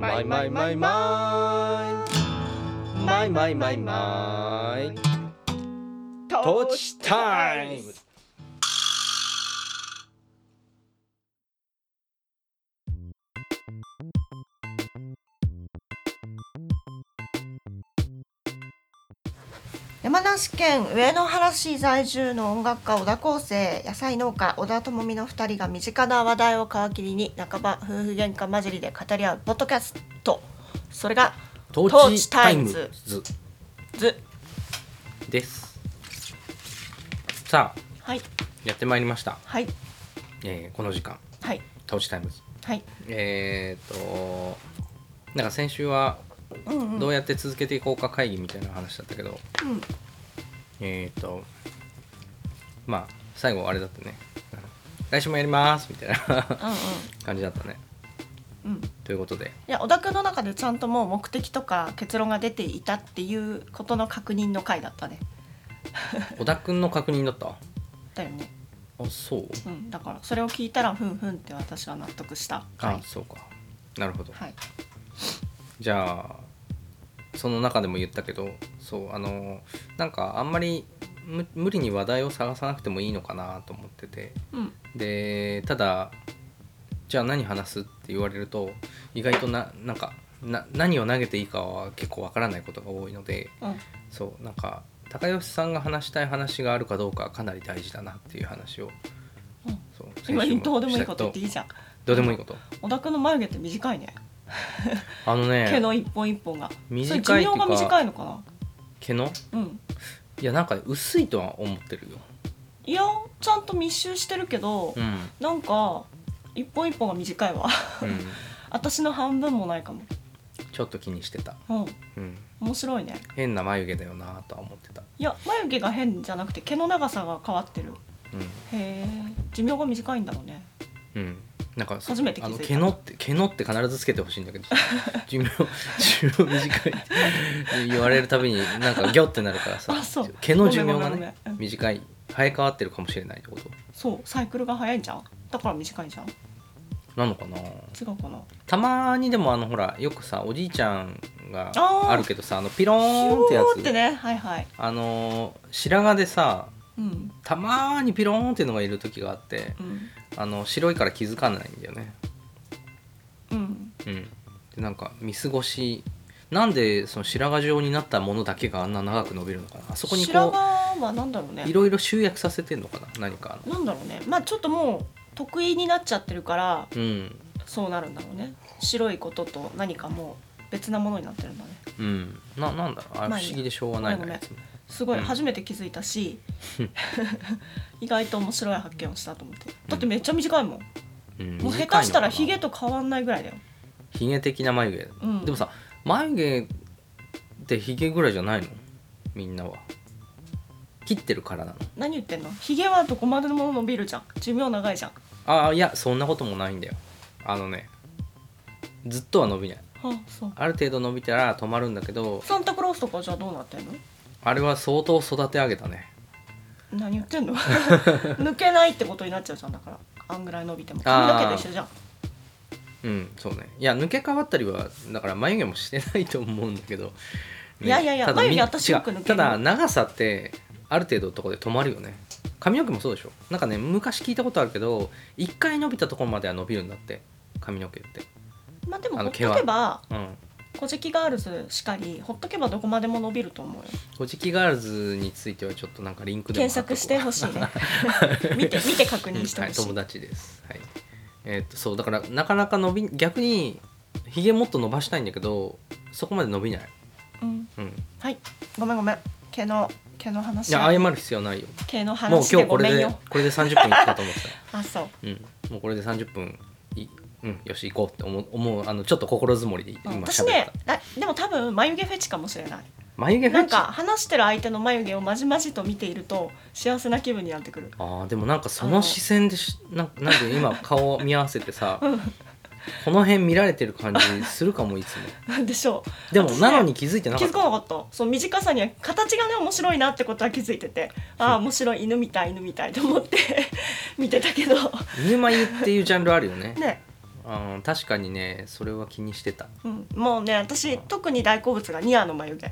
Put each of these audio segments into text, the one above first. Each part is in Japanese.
マイマイマイマイマイマイマイマイトーチタイム山梨県上野原市在住の音楽家小田康生野菜農家小田智美の2人が身近な話題を皮切りに半ば夫婦喧嘩交じりで語り合うポッドキャスト。それがトーチタイムズ。ズ。ズ。です。さあはい。やってまいりました、はい。えーこの時間。はい。トーチタイムズ。はい。えー、となんか先週はうんうん。どうやって続けていこうか会議みたいな話だったけど、うん。えっ、とまあ最後あれだったね。うん来週もやりますみたいなうん感じだったね。うん。うんということで。いや小田君の中でちゃんともう目的とか結論が出ていたっていうことの確認の回だったね。小田君の確認だった？だよね。あそう？うんだからそれを聞いたらふんふんって私は納得した。回あそうか。なるほど。はい。じゃあその中でも言ったけどそうあのなんかあんまり無無理に話題を探さなくてもいいのかなと思ってて。うん。でただじゃあ何話すって言われると意外とななんかな何を投げていいかは結構わからないことが多いのでうん。そうなんか高吉さんが話したい話があるかどうかはかなり大事だなっていう話を、うん。そう今どうでもいいこと言っていいじゃん。どうでもいいこと？小田君の眉毛って短いね あのね毛の一本一本が。短いそれ寿命がっていうか短いのかな？毛の？うん。いやなんか薄いとは思ってるよ。いやちゃんと密集してるけど、うん。なんか一本一本が短いわ。うん。私の半分もないかも。ちょっと気にしてた。うん。うん。面白いね。変な眉毛だよなとは思ってた。いや眉毛が変じゃなくて毛の長さが変わってる。うん。へえ寿命が短いんだろうね。うん、なんか初めて気づいた。あの毛のって毛のって必ずつけてほしいんだけど。寿命寿命短いって言われるたびになんかギョってなるからさ。あそう。毛の寿命ごめがねんごめんごめん。うん。短い。生え変わってるかもしれないってこと。そう。サイクルが早いんじゃんだから短いじゃんなのかな。違うかな。たまにでもあのほらよくさおじいちゃんがあー。あるけどさあのピロヒーンってやューってつね。はいはい。あのー白髪でさうんたまーにピローンっていうのがいる時があってうん。あの白いから気づかないんだよね。うん。うん、でなんか見過ごしなんでその白髪状になったものだけがあんな長く伸びるのかな。あそこに白こ髪はなんだろうね。ういろいろ集約させてんのかな何かなんだろうね。まあちょっともう得意になっちゃってるからうん。そうなるんだろうね。白いことと何かもう別なものになってるんだね。うん。ななんだろう。あれ不思議でしょうがないなやつすごいうん。初めて気づいたし、意外と面白い発見をしたと思って。だってめっちゃ短いもん、うん。もう下手したらヒゲと変わんないぐらいだよ。ヒゲ的な眉毛、うん。でもさ眉毛ってヒゲぐらいじゃないの？みんなは。切ってるからなの。何言ってんの？ヒゲはどこまでも伸びるじゃん。寿命長いじゃん。ああいやそんなこともないんだよ。あのねずっとは伸びない。はあそう。ある程度伸びたら止まるんだけど。サンタクロースとかじゃあどうなってんの？あれは相当育て上げたね。何言ってんの？抜けないってことになっちゃうじゃん。だからあんぐらい伸びても。髪の毛と一緒じゃん。うんそうね。いや抜け変わったりはだから眉毛もしてないと思うんだけど、ねいやいやいや眉毛私よく抜けるただ長さってある程度のところで止まるよね。髪の毛もそうでしょ。なんかね昔聞いたことあるけど一回伸びたところまでは伸びるんだって。髪の毛って。まあでもほっとけばうん小じきガールズしかりほっとけばどこまでも伸びると思うよ。コジキガールズについてはちょっとなんかリンクでも検索してほしいいね。見て見て確認してはい、ほしい、友達ですはい。えーっとそうだからなかなか伸び逆にひげもっと伸ばしたいんだけどそこまで伸びない。うん、うん。はい。ごめんごめん。毛の毛のい話や謝る必要はないよ。毛のもう今日これでこれで30分いったと思ってた。あそう。うん。もうこれで30分いうん。よし行こうって思う思うあのちょっと心づもりで今私喋った、ねあでも多分眉毛フェチかもしれない。眉毛フェチ？なんか話してる相手の眉毛をまじまじと見ていると幸せな気分になってくる。あーでもなんかその視線でしなんなんで今顔を見合わせてさ この辺見られてる感じするかもいつも。なんでしょう。でも私ねなのに気づいてなかった。かなかった。そう短さには形がね面白いなってことは気づいててああ面白い犬みたい犬みたいと思って 見てたけど。犬眉っていうジャンルあるよね。ねうん、確かにねそれは気にしてた。うん、もうね私特に大好物がニアの眉毛。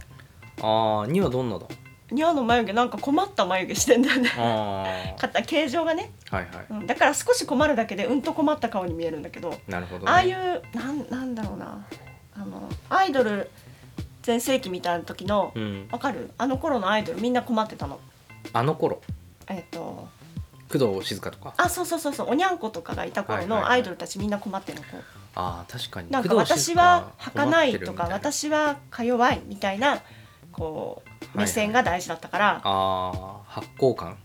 ああにはどんなだ？ニアの眉毛なんか困った眉毛してんだよね。あ肩 形状がね、あはいはい。うん、だから少し困るだけでうんと困った顔に見えるんだけどなるほど、ね、ああいうなんなんだろうな。あのアイドル全盛期みたいな時のうん。わかる？あの頃のアイドルみんな困ってたの。あの頃？えっ、と工藤静香とか。あそうそうそうそう。おにゃんことかがいた頃はいはいはい。のアイドルたちみんな困ってるのこう。ああ確かに。なんか私は儚いとか私はか弱いみたいなこうはい目線が大事だったから、ああ発光感。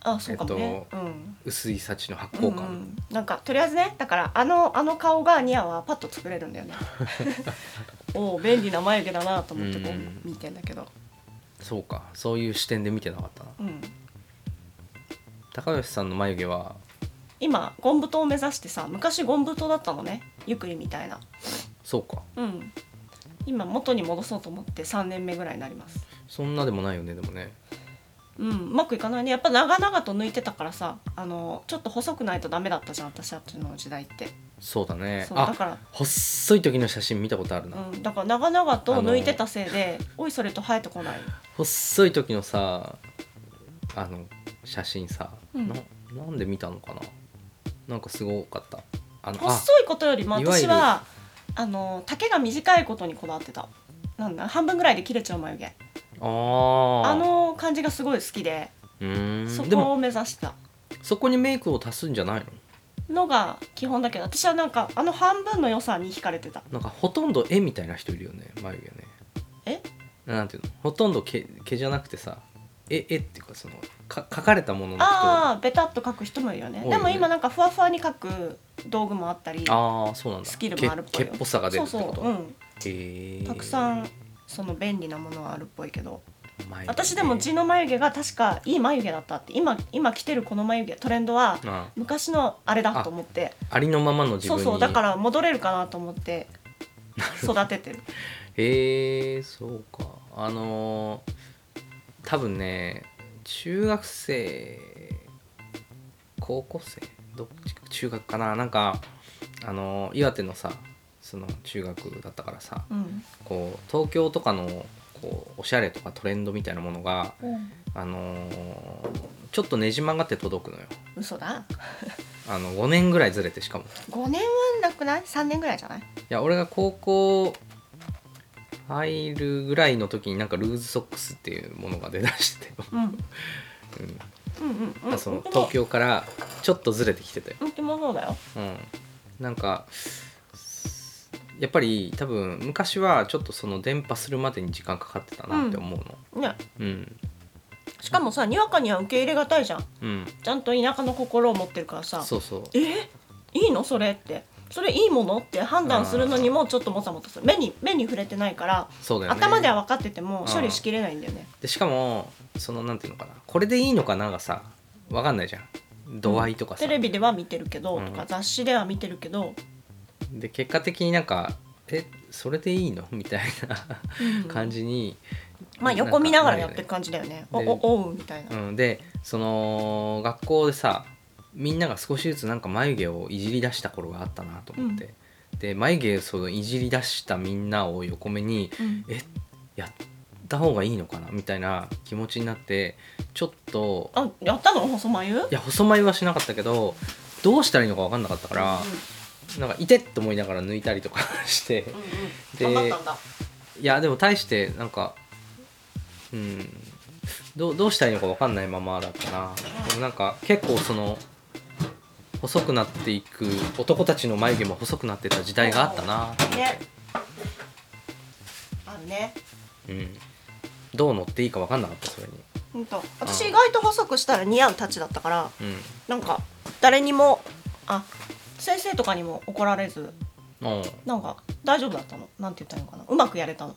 あそうかもね、えっうん。薄い幸の発うんう光感、ん、なんかとりあえずねだからあのあの顔がニアはパッと作れるんだよね。おお便利な眉毛だなと思ってこうん。う見てんだけど。そうか。そういう視点で見てなかったな。うん高吉さんの眉毛は？今ゴンブトを目指してさ昔ゴンブトだったのね。ゆっくりみたいな。そうか。うん。今元に戻そうと思って3年目ぐらいになります。そんなでもないよねでもね。うんうまくいかないね。やっぱ長々と抜いてたからさあのちょっと細くないとダメだったじゃん私たちの時代って。そうだね。あそうだから。細い時の写真見たことあるな、うん、だから長々と抜いてたせいでおいそれと生えてこない。細い時のさあの写真さ、うん。ななんで見たのかな？なんかすごかった。あのあ細いことよりも私はあの丈が短いことにこだわってた。なんだ半分ぐらいで切れちゃう眉毛。あー。あの感じがすごい好きでうん。でもこを目指した。そこにメイクを足すんじゃないの？のが基本だけど私はなんかあの半分の良さに惹かれてた。なんかほとんど絵みたいな人いるよね眉毛ね。え？なんていうの？ほとんど毛毛じゃなくてさ絵絵っていうかそのか描かれたものの人ああベタっと描く人もいるよね。ね。でも今なんかふわふわに描く道具もあったりああそうなんだ。スキルもあるっぽいよ。毛毛っぽさが出るってこと。そうそううん。たくさんその便利なものはあるっぽいけど。私でも地の眉毛が確かいい眉毛だったって。今今来てるこの眉毛トレンドはあ昔のあれだと思って。ありのままの自分に。そうそうだから戻れるかなと思って育ててる。へえそうか。あのー多分ね中学生高校生どっちか中学かななんかあのー岩手のさその中学だったからさうん、こう東京とかのこうおしゃれとかトレンドみたいなものが、あのーちょっとねじ曲がって届くのよ。嘘だ。あの5年ぐらいずれてしかも。5年はなくない？3年ぐらいじゃない？いや俺が高校入るぐらいの時になんかルーズソックスっていうものが出だしてて、うん。うん。うんうん東京からちょっとずれてきてて、うちもそうだよ。うん、なんかやっぱり多分昔はちょっとその伝播するまでに時間かかってたなって思うの。ねうん。しかもさにわかには受け入れがたいじゃん。うん、ちゃんと田舎の心を持ってるからさ。そうそう。え？いいの？それってそれいいものって判断するのにもちょっともたもたする。目に目に触れてないから、ね。頭では分かっててもうん処理しきれないんだよね。でしかもそのなんていうのかな。これでいいのかながさわかんないじゃん。度合いとかさ、テレビでは見てるけど、うん。とか雑誌では見てるけど、で結果的になんかえそれでいいの？みたいな感じに、まあ横見ながらやってる感じだよね。おでおおうみたいな、うん、でその学校でさみんなが少しずつなんか眉毛をいじり出した頃があったなと思って、で眉毛そのいじり出したみんなを横目にうん。えやった方がいいのかなみたいな気持ちになってちょっとあやったの？細眉？いや細眉はしなかったけどどうしたらいいのか分かんなかったから、なんかいてって思いながら抜いたりとかしてうんうん。でいやでも大してなんかうんどうどうしたらいいのか分かんないままだったな。でもなんか結構その細くなっていく男たちの眉毛も細くなってた時代があったな。ね。あるね。うん。どう乗っていいか分かんなかったそれに。ほん。と私意外と細くしたら似合うたちだったからうん。なんか誰にもあ先生とかにも怒られずなんか大丈夫だったの？なんて言ったらいいのかな？うまくやれたの。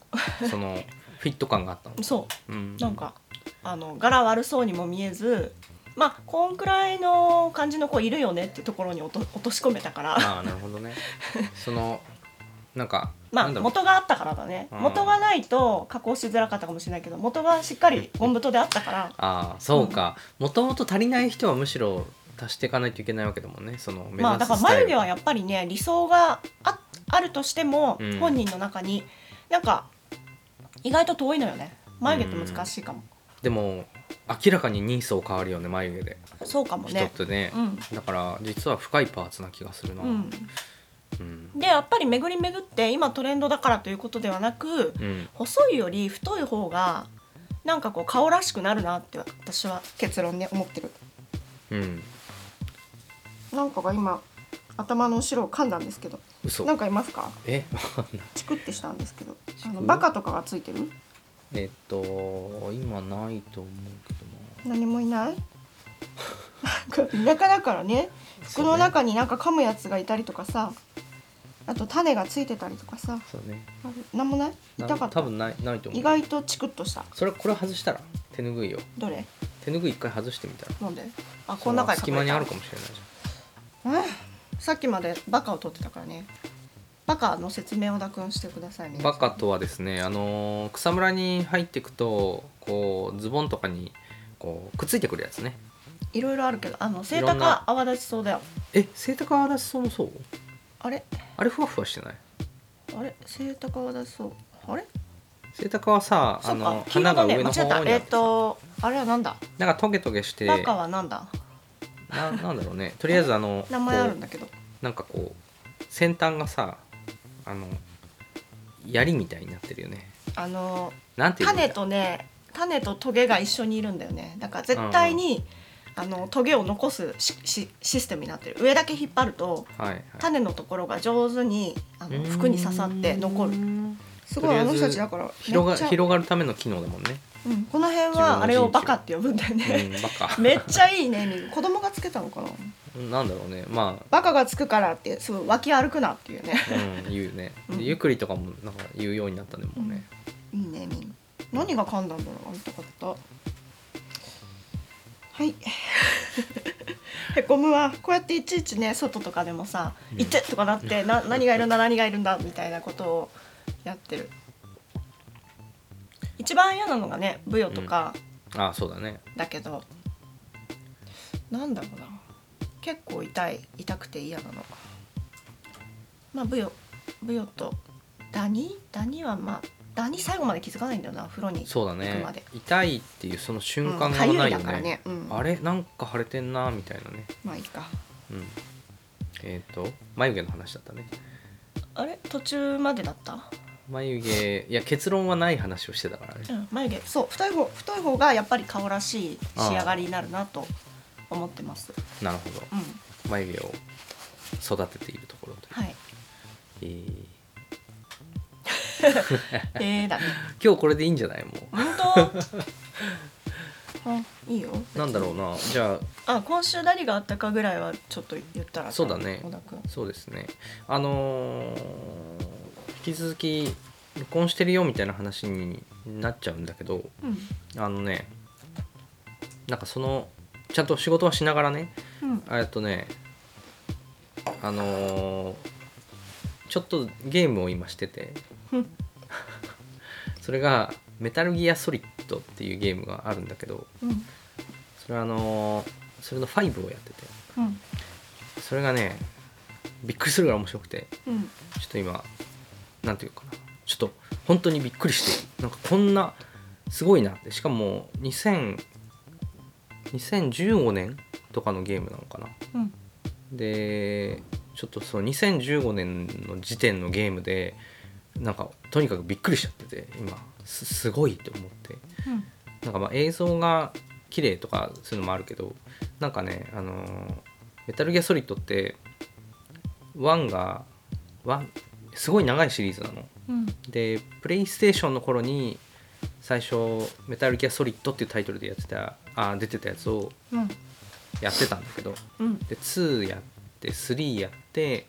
その フィット感があったの。そう。ん。うなんかあの柄悪そうにも見えずまあこんくらいの感じの子いるよねってところに落と落とし込めたから。ああなるほどね。そのなんか まあ元があったからだね。うん元がないと加工しづらかったかもしれないけど元がしっかりゴン太であったから。ああそうか。もともと足りない人はむしろ足していかないといけないわけだもんね。その目まあだから眉毛はやっぱりね理想がああるとしても、うん。本人の中になんか意外と遠いのよね。眉毛って難しいかも、でも明らかに人相変わるよね眉毛で。そうかも人っねてね。うん。だから実は深いパーツな気がするな。うん、うん。でやっぱり巡り巡って今トレンドだからということではなくうん。細いより太い方がなんかこう顔らしくなるなって私は結論ね思ってる。うん。なんかが今頭の後ろを噛んだんですけど。嘘。なんかいますか？え？チクってしたんですけど。あのバカとかがついてる？えっと今ないと思うけどな。何もいない？田舎だからね。服の中になんか噛むやつがいたりとかさ。あと種がついてたりとかさ。そうね。あるなんもないな痛かった？多分ないないと思う。意外とチクッとした。それこれ外したら手ぬぐいをどれ？手ぬぐい一回外してみたら。なんで？あこの中に隙間にあるかもしれないじうん。さっきまでバカを取ってたからねバカの説明をだくんしてくださいバカとはですねあのー草むらに入っていくとこうズボンとかにこうくっついてくるやつね。いろいろあるけどあのセイタカ泡立ちそうだよ。えセイタカアワダチソウもそう？あれ？あれふわふわしてない？あれ？セイタカ泡立ちそう？あれ？セイタカはさあの花が上の方にあっとあれはなんだ？なんかトゲトゲしてバカはなんだ？ななんだろうね。とりあえずあの名前あるんこだけど。うなんかこう先端がさあの槍みたいになってるよね。あのなんていうの？種とね種とトゲが一緒にいるんだよね。だから絶対に、あのトゲを残すししシステムになってる。上だけ引っ張るとはいはい。種のところが上手にあの服に刺さって残る。るすごいあの人たちだから広が広がるための機能だもんねうん、この辺はあれをバカって呼ぶんだようね、んバカ。めっちゃいいネーミング子供がつけたのかな。なんだろうねまバカがつくからってすごい脇歩くなっていうね。あ、うん、言うね、うん。でゆっくりとかもなんか言うようになったねもうね、いいネーミング何が噛んだんだろうあ見たかった？はい。へこむわこうやっていちいちね外とかでもさ「うん。いて!」とかなってな何がいるんだ何がいるんだみたいなことをやってる一番嫌なのがねブヨとかああそうだね。だけど、なんだろうな。結構痛い痛くて嫌なの。まあブヨブヨとダニ？ダニはまあダニ最後まで気づかないんだよな風呂にそうだ行くねまで。痛いっていうその瞬間うんがないよ痒いだからね,、ねうん。あれ？なんか腫れてんなみたいなね。まあいいか。うん。えっ、と眉毛の話だったね。あれ？途中までだった、眉毛いや結論はない話をしてたからね。うん、眉毛。そう太い方太い方がやっぱり顔らしい仕上がりになるなと思ってます。なるほど。うん。眉毛を育てているところという、はい。えー。えーだね。今日これでいいんじゃない？も本当？あいいよ。うなんだろうな。じゃあ。あ今週何があったかぐらいはちょっと言ったらそうだね。そうですね。あのー引き続き離婚してるよみたいな話になっちゃうんだけどうん。あのねなんかそのちゃんと仕事はしながらねうん。えっとねあのーちょっとゲームを今しててうん。それが「メタルギアソリッド」っていうゲームがあるんだけどうん。それはあのーそれの5をやっててうん。それがねびっくりするぐらい面白くてうん。ちょっと今なんていうかな。ちょっと本当にびっくりしてなんかこんなすごいなって。しかも2000 2015年とかのゲームなのかな。うん。でちょっとその2015年の時点のゲームでなんかとにかくびっくりしちゃってて今。すすごいと思って。うん。なんかまあ映像が綺麗とかそういうのもあるけどなんかねあのーメタルギアソリッドって1が1すごい長いシリーズなの。うん。でプレイステーションの頃に最初「メタルギアソリッド」っていうタイトルでやってたあ出てたやつをうん。やってたんだけどうん。で2やって3やって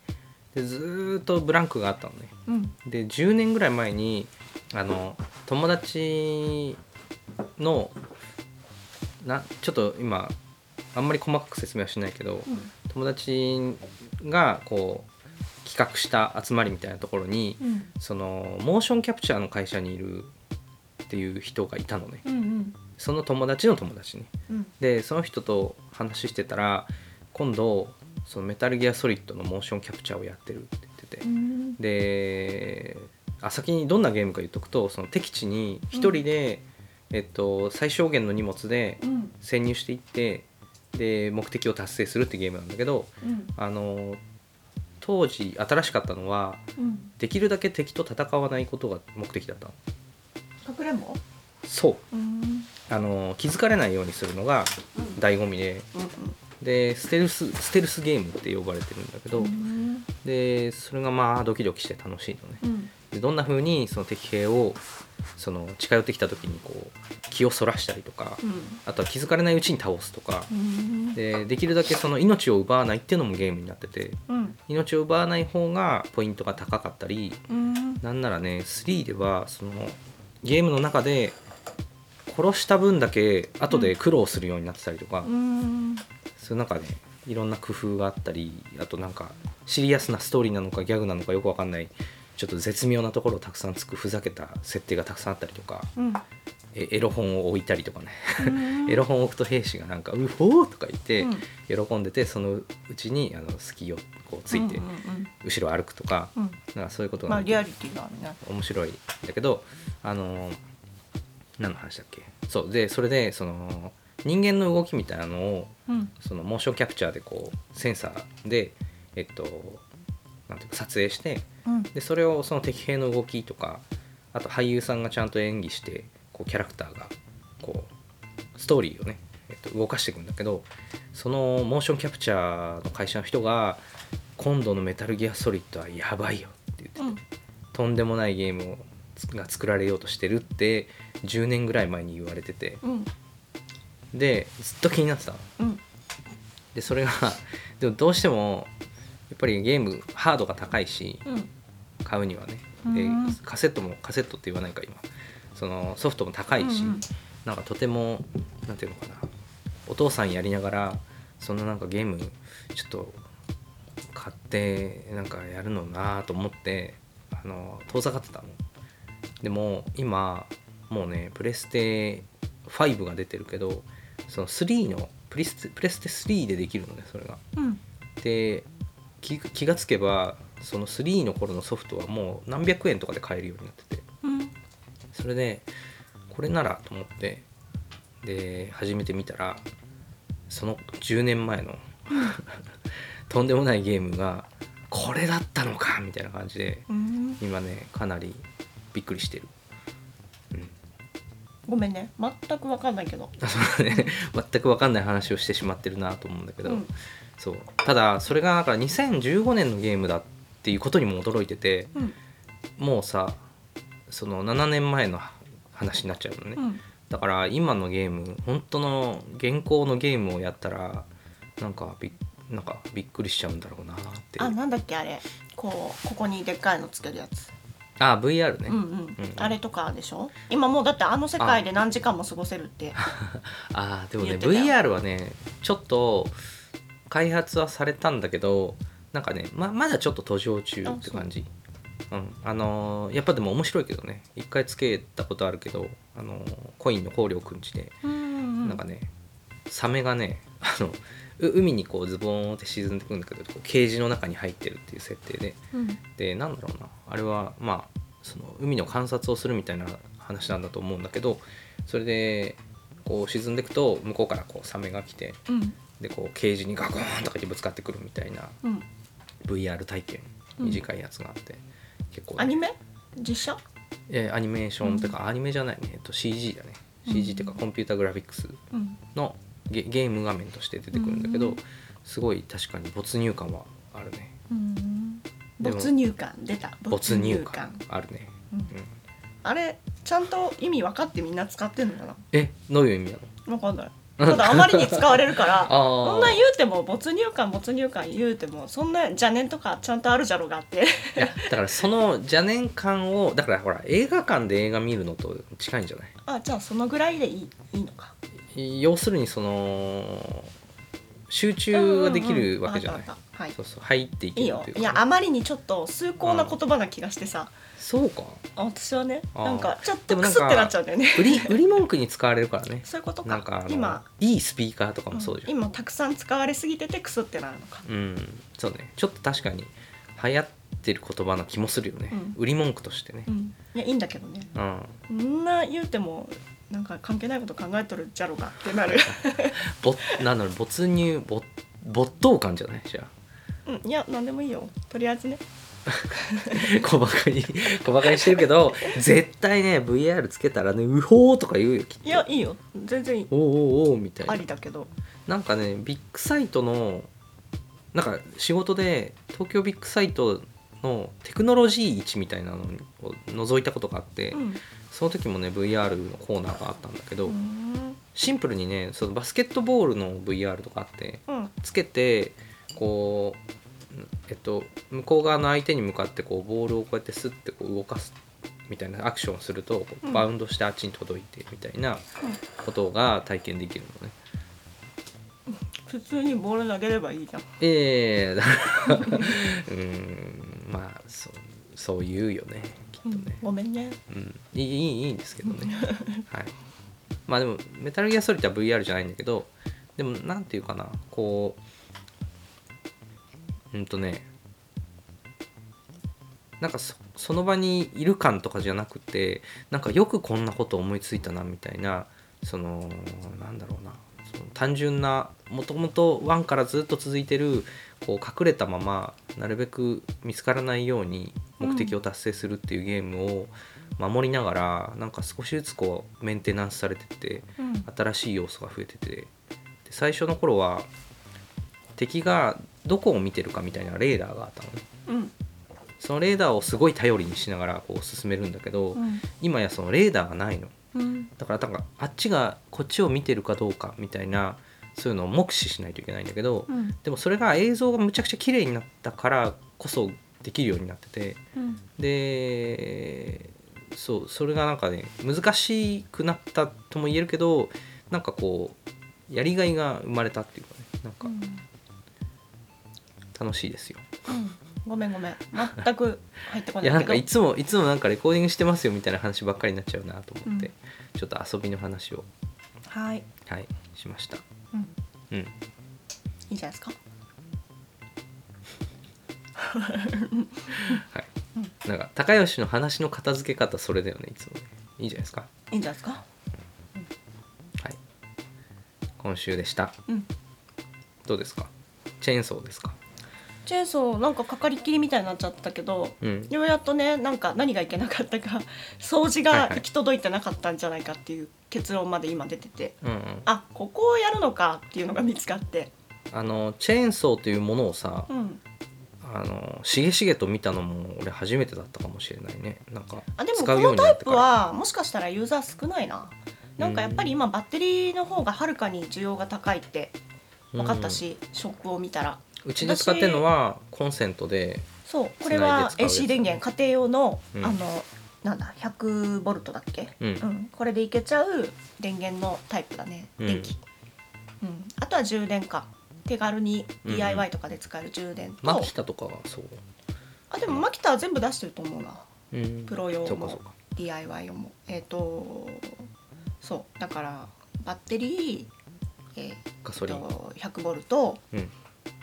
でずーっとブランクがあったのね。うん。で10年ぐらい前にあの友達のなちょっと今あんまり細かく説明はしないけど友達がこう企画した集まりみたいなところにうん。そのモーションキャプチャーの会社にいるっていう人がいたのね。うんうん。その友達の友達ね。うん。でその人と話してたら今度そのメタルギアソリッドのモーションキャプチャーをやってるって言ってて、うん。であ先にどんなゲームか言っとくとその敵地に一人で、えっと、最小限の荷物でうん。潜入していってで目的を達成するってゲームなんだけどうん。あの当時新しかったのはうん。できるだけ敵と戦わないことが目的だったの。かくれんぼ？そう。うん。あの気づかれないようにするのが醍醐味で。うん。でステルスステルスゲームって呼ばれてるんだけど、うん。でそれがまあドキドキして楽しいのね。うんでどんな風にその敵兵をその近寄ってきた時にこう気をそらしたりとかうん。あとは気づかれないうちに倒すとかうん。でできるだけその命を奪わないっていうのもゲームになっててうん。命を奪わない方がポイントが高かったりうん。なんならね3ではそのゲームの中で殺した分だけ後で苦労するようになってたりとか、うん。そういう中でいろんな工夫があったりあとなんかシリアスなストーリーなのかギャグなのかよくわかんないちょっと絶妙なところをたくさんつくふざけた設定がたくさんあったりとかうん。えエロ本を置いたりとかね。うん。エロ本を置くと兵士がなんか「うほー」とか言ってうん。喜んでてそのうちにあの隙をこうついて後ろ歩くとかうん。なんかそういうことまができる。あリアリティがあるね。面白いんだけどあの何の話だっけ？そう。でそれでその人間の動きみたいなのをうん。そのモーションキャプチャーでこうセンサーでえっとなんていうか撮影してうんでそれをその敵兵の動きとかあと俳優さんがちゃんと演技してこうキャラクターがこうストーリーをね、えっと、動かしていくんだけどそのモーションキャプチャーの会社の人が今度のメタルギアソリッドはやばいよって言ってて、うん。とんでもないゲームが作られようとしてるって10年ぐらい前に言われててうん。でずっと気になってたの。うん。でそれがでもどうしてもやっぱりゲームハードが高いしうん。買うにはね。でうん。カセットもカセットって言わないか今。そのソフトも高いし、うんうん。なんかとてもなんていうのかな。お父さんやりながらそんななんかゲームちょっと買ってなんかやるのなと思ってあの遠ざかってたの。でも今もうねプレステ5が出てるけどその3のプレステプレステ3でできるのねそれが。うん。で気気がつけばその3の頃のソフトはもう何百円とかで買えるようになってて。うん。それでこれならと思ってで始めてみたらその10年前の とんでもないゲームがこれだったのかみたいな感じでうん。今ねかなりびっくりしてる、うん、ごめんね。全くわかんないけど。そうね。全く分かんない話をしてしまってるなと思うんだけど、うんそう。ただそれがだから2015年のゲームだっていうことにも驚いててうん。もうさその7年前の話になっちゃうのね、うん。だから今のゲーム本当の現行のゲームをやったらなんかびなんかびっくりしちゃうんだろうなって。あなんだっけあれ。こうここにでっかいのつけるやつ。あ VR ね、うんうん。うんあれとかでしょ？今もうだってあの世界で何時間も過ごせるって あーでもね VR はねちょっと開発はされたんだけどなんかねままだちょっと途上中って感じ。うん、あのーやっぱでも面白いけどね一回つけたことあるけど、あのーコインの香料くんちでうんなんかねサメがね あのう海にこうズボーンって沈んでくるんだけどケージの中に入ってるっていう設定で。うん。でなんだろうな。あれはまあその海の観察をするみたいな話なんだと思うんだけどそれでこう沈んでいくと向こうからこうサメが来てうんでこうケージにガコーンとかってぶつかってくるみたいなうん。VR 体験うん。短いやつがあって、結構ね、アニメ？実写？えーアニメーションってか、アニメじゃないね、えっと、CG だね。CG っていうかコンピュータグラフィックスうん。のゲゲーム画面として出てくるんだけど、うんすごい確かに没入感はあるね。うんでも没入感出た。没入感あるね、うん。うん。あれちゃんと意味分かってみんな使ってんのかな？えどういう意味なの？分かんないただあまりに使われるから あー。そんな言うても没入感没入感言うてもそんな邪念とかちゃんとあるじゃろうがあって。いやだからその邪念感をだからほら映画館で映画見るのと近いんじゃない？あじゃあそのぐらいでいいいいのか。要するにその集中ができるわけじゃない、はい。そうそう入っていけいいるいうか。よ。いやあまりにちょっと崇高な言葉な気がしてさ、そうか。あ私はねなんかちょっとクスってなっちゃうんだよね。売り売り文句に使われるからね。そういうことか。なんかあの今。いいスピーカーとかもそうじゃん、今たくさん使われすぎててクスってなるのか。うん。そうね。ちょっと確かに流行ってる言葉な気もするよね、うん。売り文句としてね。うん。いやいいんだけどね。うん。そんな言うてもなんか関係ないこと考えとるじゃろうがってなる。ぼなんだろう没入没没頭感じゃない？じゃうんいや何でもいいよ。とりあえずね。あ 小バカに小バカにしてるけど絶対ね VR つけたらねうほーとか言うよきっと。いやいいよ。全然いい。おーおーおーみたいな。ありだけど。なんかねビッグサイトのなんか仕事で東京ビッグサイトのテクノロジー市みたいなのを覗いたことがあって、うん。その時もね VR のコーナーがあったんだけど、うん。シンプルにねそのバスケットボールの VR とかあってうん。つけてこうえっと向こう側の相手に向かってこうボールをこうやってスッてこう動かすみたいなアクションをするとバウンドしてあっちに届いてみたいなことが体験できるのね。普通にボール投げればいいじゃん。ええだから うーんまあそうそう言うよねきっとね、ごめんね。うん、いいいいいいんですけどね。はい。まあでもメタルギアソリッドは VR じゃないんだけどでもなんていうかなこううんとねなんかそその場にいる感とかじゃなくてなんかよくこんなこと思いついたなみたいなそのなんだろうなその単純なもともと1からずっと続いてるこう隠れたままなるべく見つからないように目的を達成するっていうゲームを守りながらなんか少しずつこうメンテナンスされてってうん。新しい要素が増えてて。で最初の頃は敵がどこを見てるかみたいなレーダーがあったのね。うん。そのレーダーをすごい頼りにしながらこう進めるんだけど、うん。今やそのレーダーがないの。うん。だからなんかあっちがこっちを見てるかどうかみたいなそういうのを目視しないといけないんだけど、うん。でもそれが映像がむちゃくちゃ綺麗になったからこそできるようになっててうん。でそうそれがなんかね難しくなったとも言えるけどなんかこうやりがいが生まれたっていうかねなんか楽しいですよ。うん。ごめんごめん。全く入ってこいやなんかないつもいつもなんかレコーディングしてますよみたいな話ばっかりになっちゃうなと思って、ちょっと遊びの話を。はい。はいしました。うんうんいいじゃないですか？はい。なんか高吉の話の片付け方それだよねいつもねいいじゃないですか？いいんじゃないですか？はい。今週でした。うんどうですか？チェーンソーですか？チェーンソーなんかかかりきりみたいになっちゃったけどうん。ようやっとねなんか何がいけなかったか掃除が行き届いてなかったんじゃないかっていう結論まで今出ててうんうん。あここをやるのかっていうのが見つかって。あのチェーンソーというものをさ、うん。あのしげしげと見たのも俺初めてだったかもしれないね。なんかあでもこのタイプ。はもしかしたらユーザー少ないな。なんかやっぱり今バッテリーの方がはるかに需要が高いって分かったし、ショップを見たら。うちで使ってるのはコンセントでそうこれは AC 電源家庭用の、うん。あのなんだ100ボルトだっけ、うん。うん、これでいけちゃう電源のタイプだねうん。電気、うん。あとは充電か。手軽に DIY とかで使える充電と、マキタとかはそう？あでもマキタは全部出してると思うな。うん。プロ用も。DIY 用も。えっ、とそう。だからバッテリー、えーガソリン。と100ボルト。うん。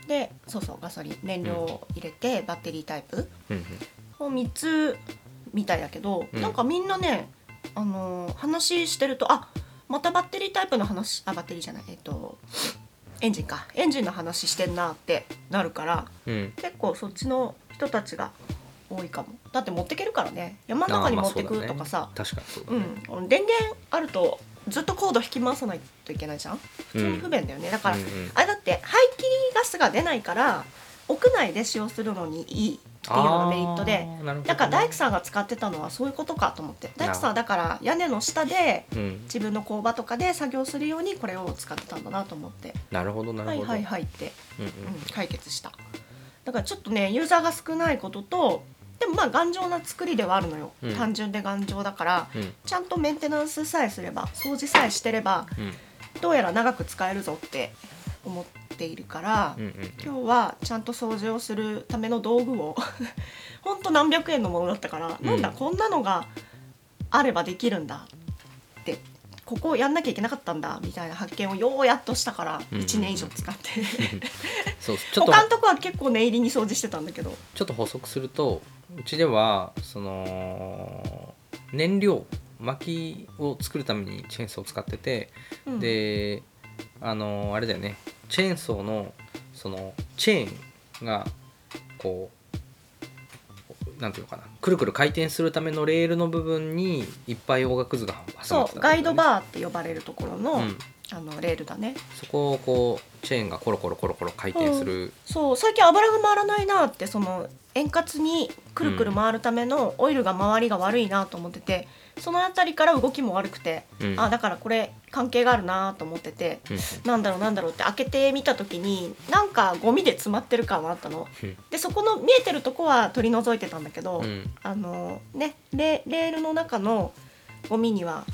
でそうそうガソリン。燃料を入れてバッテリータイプ。うんうん。を3つみたいだけど、うん。なんかみんなね、あのー話してるとあまたバッテリータイプの話あバッテリーじゃないえっ、とエンジンか。エンジンの話してんなってなるからうん。結構そっちの人たちが多いかも。だって持ってけるからね。山の中に持ってくとかさ、確かにそうだうね。ん、電源あるとずっとコード引き回さないといけないじゃん。普通に不便だよね、だから、うんうん。あれだって排気ガスが出ないから屋内で使用するのにいいっていうのがメリットであーなるほどね。だから大工さんが使ってたのはそういうことかと思って。大工さんはだから屋根の下でうん、自分の工場とかで作業するようにこれを使ってたんだなと思って。なるほどなるほど。はいはいはいって、うんうん。うん、解決した。だからちょっとねユーザーが少ないこととでもまあ頑丈な作りではあるのよ、うん。単純で頑丈だからうん。ちゃんとメンテナンスさえすれば掃除さえしてればうん。どうやら長く使えるぞって思っているから、うんうん今日はちゃんと掃除をするための道具をほんと何百円のものだったから、うん。なんだこんなのがあればできるんだってここをやんなきゃいけなかったんだみたいな発見をようやっとしたからうんうんうん。1年以上使って、そう ちょっと他のとこは結構念入りに掃除してたんだけど。ちょっと補足するとうちではその燃料薪を作るためにチェーンソーを使ってて、うん。であのあれだよね。チェーンソーのそのチェーンがこうなんていうのかな。くるくる回転するためのレールの部分にいっぱい大額図が挟まってそたうガイドー、バーって呼ばれるところの,、うん、あのレールだね。そこをこうチェーンがコロコロコロコロ回転する、そう最近油が回らないなってその円滑にくるくる回るためのオイルが回りが悪いなと思ってて、その辺りから動きも悪くて、うん。あだからこれ関係があるなと思ってて、うんなんだろうなんだろうって開けてみた時になんかゴミで詰まってる感はあったの。うん。でそこの見えてるとこは取り除いてたんだけど、うん。あのねレレールの中のゴミには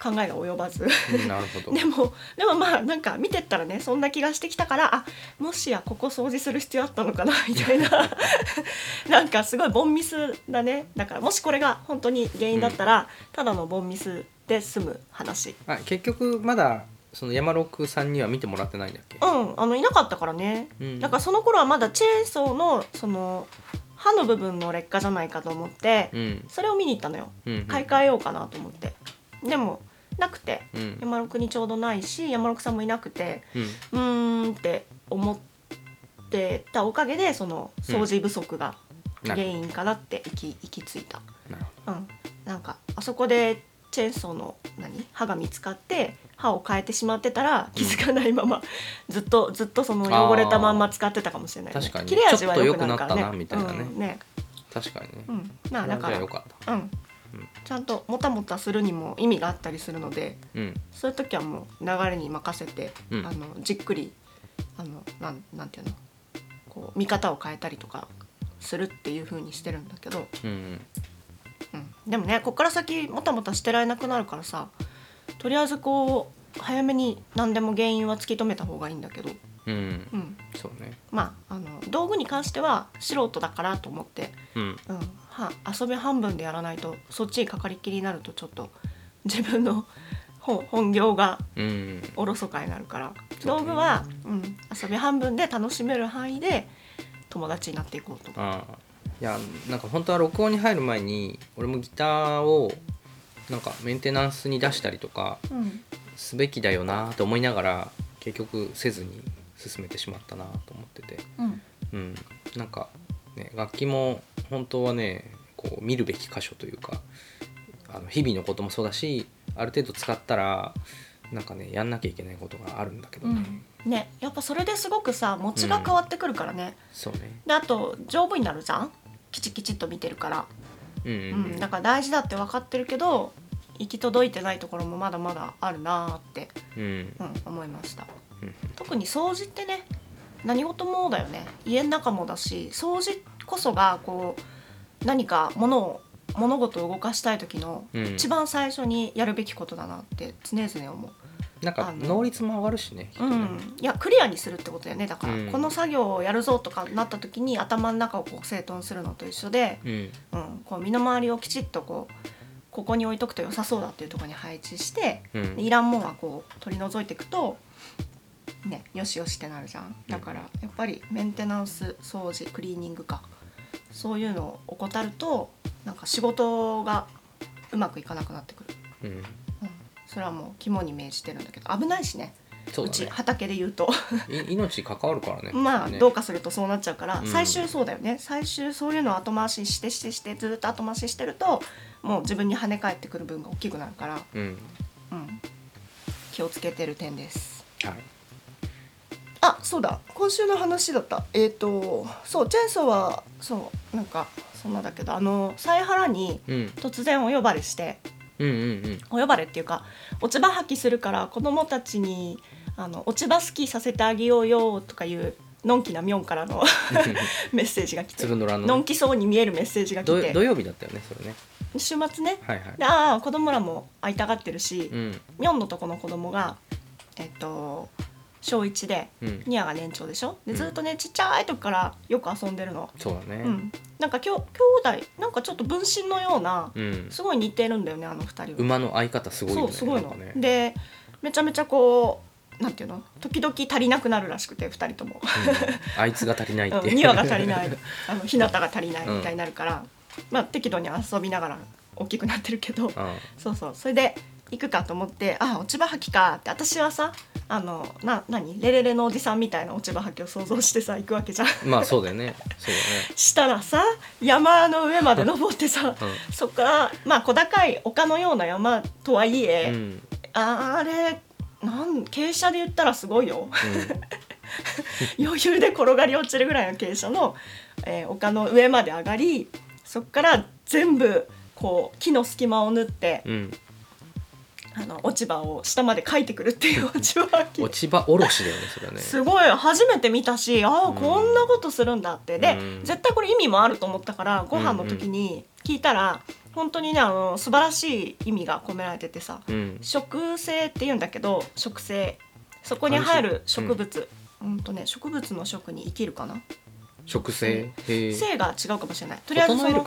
考えが及ばず。うんなるほど。でもでもまあなんか見てったらねそんな気がしてきたからあもしやここ掃除する必要あったのかなみたいな。なんかすごいボンミスだね。だからもしこれが本当に原因だったら、ただのボンミスで済む話。あ結局まだその山六さんには見てもらってないんだっけ、うんあのいなかったからね、うん。だからその頃はまだチェーンソーのその刃の部分の劣化じゃないかと思って、うん。それを見に行ったのよ。うんうん。買い替えようかなと思って。でもなくて。うん。山六にちょうどないし山六さんもいなくてうん。うーんって思ってたおかげでその掃除不足が原因かなって行き行き着いた、うん、なんかあそこでチェーンソーの何？刃が見つかって刃を変えてしまってたら気づかないまま ずっとずっとその汚れたまんま使ってたかもしれない、ね、確かに切れ味は良くなっと良くなったなみたいなね。うんね。ど確かにね、うん、まあだからうん。ちゃんともたもたするにも意味があったりするのでうん。そういう時はもう流れに任せて、うん。あのじっくりあのなんなんていうの？こう見方を変えたりとかするっていう風にしてるんだけど、うんうん、でもねこっから先もたもたしてられなくなるからさとりあえずこう早めに何でも原因は突き止めた方がいいんだけど、うん。うん、そうね。まああの道具に関しては素人だからと思って、うん。うん、は遊び半分でやらないとそっちにかかりっきりになるとちょっと自分の本本業がうん。おろそかになるから。そうね。道具は、うん、遊び半分で楽しめる範囲で友達になっていこうと。思う。ああいやなんか本当は録音に入る前に俺もギターをなんかメンテナンスに出したりとかうん。すべきだよなと思いながら結局せずに進めてしまったなと思ってて。うん。うん。なんかね楽器も本当はねこう見るべき箇所というかあの日々のこともそうだしある程度使ったらなんかねやんなきゃいけないことがあるんだけどね、うん。ねやっぱそれですごくさ持ちが変わってくるからね、そうね。であと丈夫になるじゃん？きちきちっと見てるから、うんううん。ん、だから大事だって分かってるけど行き届いてないところもまだまだあるなーって、うん。うん、思いました。うん。特に掃除ってね何事もだよね。家の中もだし掃除こそがこう何か物を物事を動かしたい時のうん。一番最初にやるべきことだなって常々思う。なんか能率も上がるしねね。うん、いやクリアにするってことだよね。だから、うん。この作業をやるぞとかなった時に頭の中をこう整頓するのと一緒で、うん。うん、こう身の回りをきちっとこうここに置いとくと良さそうだっていうところに配置して、うん。でいらんもんはこう取り除いていくとねよしよしってなるじゃん。だからやっぱりメンテナンス掃除クリーニングかそういうのを怠るとなんか仕事がうまくいかなくなってくる、うんうん、それはもう肝に銘じてるんだけど危ないしね。ううだね。畑で言うと。い命関わるからね。まあね。どうかするとそうなっちゃうから、うん。最終そうだよね。最終そういうのを後回ししてしてしてずっと後回ししてるともう自分に跳ね返ってくる分が大きくなるから、うん。うん、気をつけてる点です。はい。あそうだ。今週の話だった。えっ、とそうチェーンソーはそうなんかそんなだけどあの犀原にうん。突然お呼ばれして。うんうんうんお呼ばれっていうか落ち葉履きするから子供たちにあの落ち葉スキーさせてあげようよとかいうのんきなミョンからの メッセージが来て鶴の欄ののんきそうに見えるメッセージが来土て土曜日だったよねそれね。週末ね。はいはい。でああ子供らも会いたがってるし、うん。ミョンのとこの子供がえっと小1でうん。ニアが年長でしょ？でうん。ずっとねちっちゃい時からよく遊んでるの、そうだね。うん、なんかきょ兄弟なんかちょっと分身のようなうん。すごい似てるんだよねあの二人は。馬の相方すごいよねそうすごいの、なんかね。でめちゃめちゃこうなんていうの？時々足りなくなるらしくて2人とも。うん。あいつが足りないって。2話が足りない。あの日向が足りないみたいになるから、まあ適度に遊びながら大きくなってるけど。うん。そうそう。それで行くかと思ってあ落ち葉履きかって。私はさあのな何？レレレのおじさんみたいな落ち葉履きを想像してさ行くわけじゃん。まあそうだよね。そうしたらさ山の上まで登ってさ、だねそっからまあ小高い丘のような山とはいえ、うん。うんあれなん傾斜で言ったらすごいよ。余裕で転がり落ちるぐらいの傾斜の、えー丘の上まで上がりそっから全部こう木の隙間を縫ってうんうんあの落ち葉を下までかいてくるっていう落ち葉機落ち葉おろしだよねそれはね。すごい初めて見たしああ、うん。こんなことするんだって。で、うん。絶対これ意味もあると思ったからご飯の時に聞いたら、本当にねあの素晴らしい意味が込められててさうん。植生って言うんだけど植生そこに入る植物、うん、とね植物の植に生きるかな？植生へえ。生が違うかもしれない。とりあえずその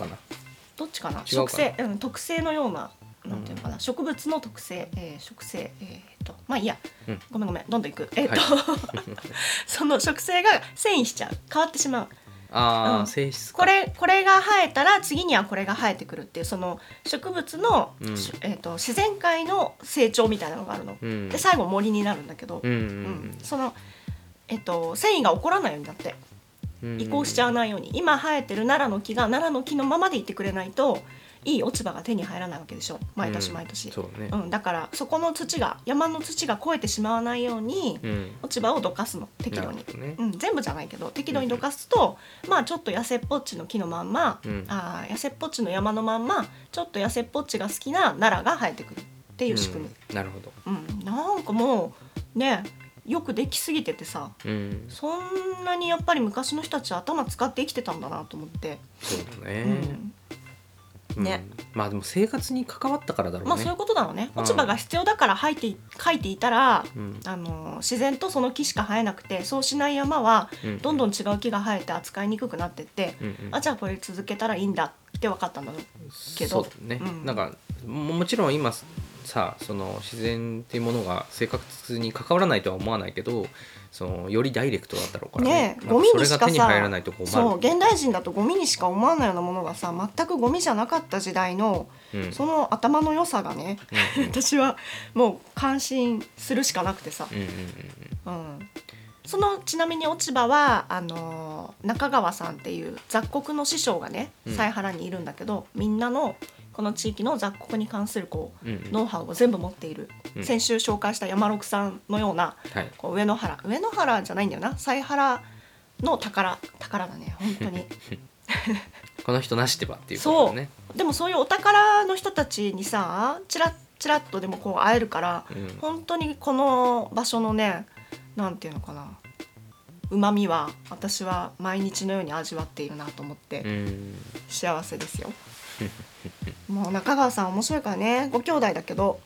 どっちかな？植生、うん、特性のようななんていうのかな、植物の特性、えー、植生えー、とまあいいや、うん。ごめんごめんどんどんいく。えっ、と、は その植生が繊維しちゃう変わってしまう。ああ、うん。性質か。これこれが生えたら次にはこれが生えてくるっていうその植物の、うん。しえー、と自然界の成長みたいなのがあるの。うん。で最後森になるんだけど、うんううん。ん。その、えっと、繊維が起こらないようになってうん。移行しちゃわないように、今生えてる奈良の木が奈良の木のままでいてくれないといい落ち葉が手に入らないわけでしょ。毎年毎年、そうね。うん。だからそこの土が山の土が越えてしまわないように、うん。落ち葉をどかすの。適度に。ね。うん、全部じゃないけど適度にどかすと、まあちょっと痩せっぽっちの木のまんま、うん。あー痩せっぽっちの山のまんまちょっと痩せっぽっちが好きな奈良が生えてくる。っていう仕組み、うん。なるほど。うん。なんかもうねよくできすぎててさうん。そんなにやっぱり昔の人たちは頭使って生きてたんだなと思って、そうだね。うんうん。ねまあでも生活に関わったからだろうね。まあそういうことだろうね。うん。落ち葉が必要だから生えてい書いていたら、うん。あの自然とその木しか生えなくてそうしない山はうん。どんどん違う木が生えて扱いにくくなってって、うんうん。あじゃあこれ続けたらいいんだって分かったんだろうけど。そうだね、うん。なんかももちろん今さその自然っていうものが生活に関わらないとは思わないけどそのよりダイレクトだったろうからねゴミにしかそれが手に入らさないと困る。そう現代人だとゴミにしか思わないようなものがさ全くゴミじゃなかった時代のうん。その頭の良さがねうんうん私はもう感心するしかなくてさ、そのちなみに落ち葉はあのー中川さんっていう雑穀の師匠がねうん。犀原にいるんだけど、みんなのこの地域の雑穀に関するこううんノウハウを全部持っている、うん。先週紹介した山六さんのようなはい。こう上野原。上野原じゃないんだよな。犀原の宝宝だね本当に。この人なしってばっていうことだね。でもそういうお宝の人たちにさチラッチラッとでもこう会えるからうん。本当にこの場所のねなんていうのかな。うまみは私は毎日のように味わっているなと思ってうん。幸せですよ。もう中川さん面白いからね。ご兄弟だけど。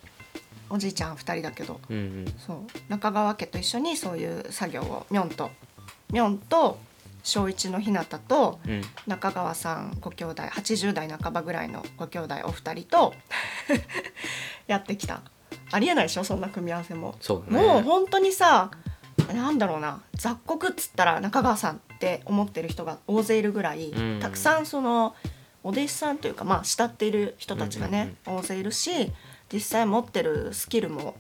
おじいちゃん2人だけど。うんうん。そう。中川家と一緒にそういう作業をみょんと。みょんと小一のひなたとうん。中川さんご兄弟80代半ばぐらいのご兄弟お二人と やってきた。ありえないでしょそんな組み合わせも。ね。もう本当にさなんだろうな。雑穀っつったら中川さんって思ってる人が大勢いるぐらい、うん。たくさんそのお弟子さんというかまあ慕っている人たちがね、大勢いるし実際持ってるスキルも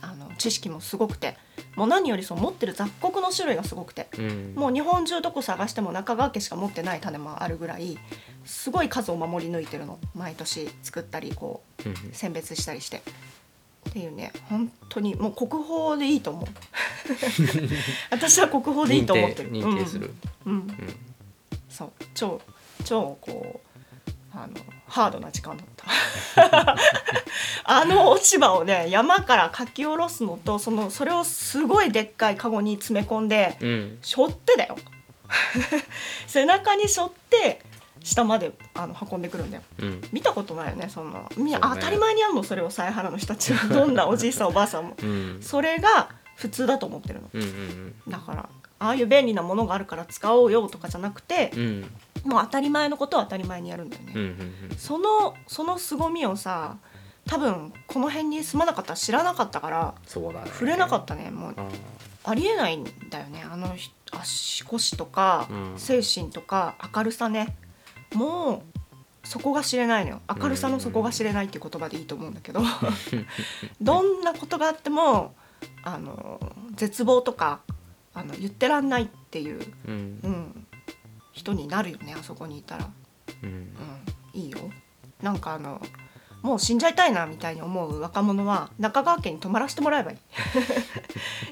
あの知識もすごくてもう何よりその持ってる雑穀の種類がすごくてうん。もう日本中どこ探しても中川家しか持ってない種もあるぐらいすごい数を守り抜いてるの毎年作ったりこううん選別したりして。っていうね本当にもう国宝でいいと思う。私は国宝でいいと思ってる。認定する。うん、うん。うん。そう。超超こうあのハードな時間だった。あの落ち葉をね山からかき下ろすのとそのそれをすごいでっかいカゴに詰め込んでうん。背負ってだよ。背中に背負って下まであの運んでくるんだよ。うん。見たことないよねそんなみね。当たり前にあるのそれを犀原の人たちはどんなおじいさんおばあさんも。うん。それが普通だと思ってるの。うんうんだからああいう便利なものがあるから使おうよとかじゃなくてうんうんもう当たり前のことは当たり前にやるんだよね、うんうんそのその凄みをさ多分この辺に住まなかったら知らなかったからそうだね。触れなかったね。もうあありえないんだよね。あのひ足腰とか、うん。精神とか明るさね。もうそこが知れないのよ。明るさの底が知れないっていう言葉でいいと思うんだけど。どんなことがあってもあの絶望とかあの言ってらんないっていう、うん。うん、人になるよねあそこにいたら、うん。うん、いいよ。なんかあのもう死んじゃいたいなみたいに思う若者は中川家に泊まらせてもらえばいい。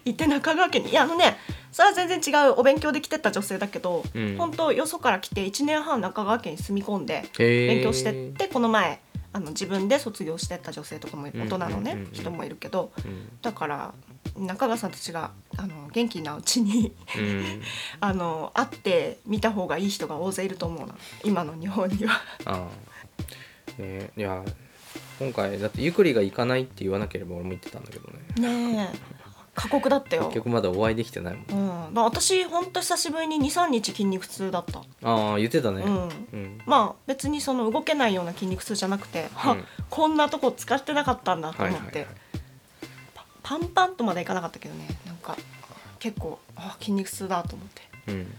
行って中川家に。いやあのねそれは全然違うお勉強で来てた女性だけど、うん。本当よそから来て1年半中川家に住み込んで勉強してってこの前あの自分で卒業してった女性とかも大人のね、人もいるけどうん。だから中川さんたちがあの元気なうちにうん。あの会って見た方がいい人が大勢いると思うな。今の日本には。ああ。えーいや今回だってゆくりが行かないって言わなければ俺も言ってたんだけどね。ねえ過酷だったよ。結。局まだお会いできてないもん。うん、まあ私ほんと久しぶりに23日筋肉痛だった、ああ言ってたね。うん、うん。まあ別にその動けないような筋肉痛じゃなくて、はうん。こんなとこ使ってなかったんだとはい思って、はいはいパパンパンとまでいかなかったけどね。なんか結構あ筋肉痛だと思って。うん。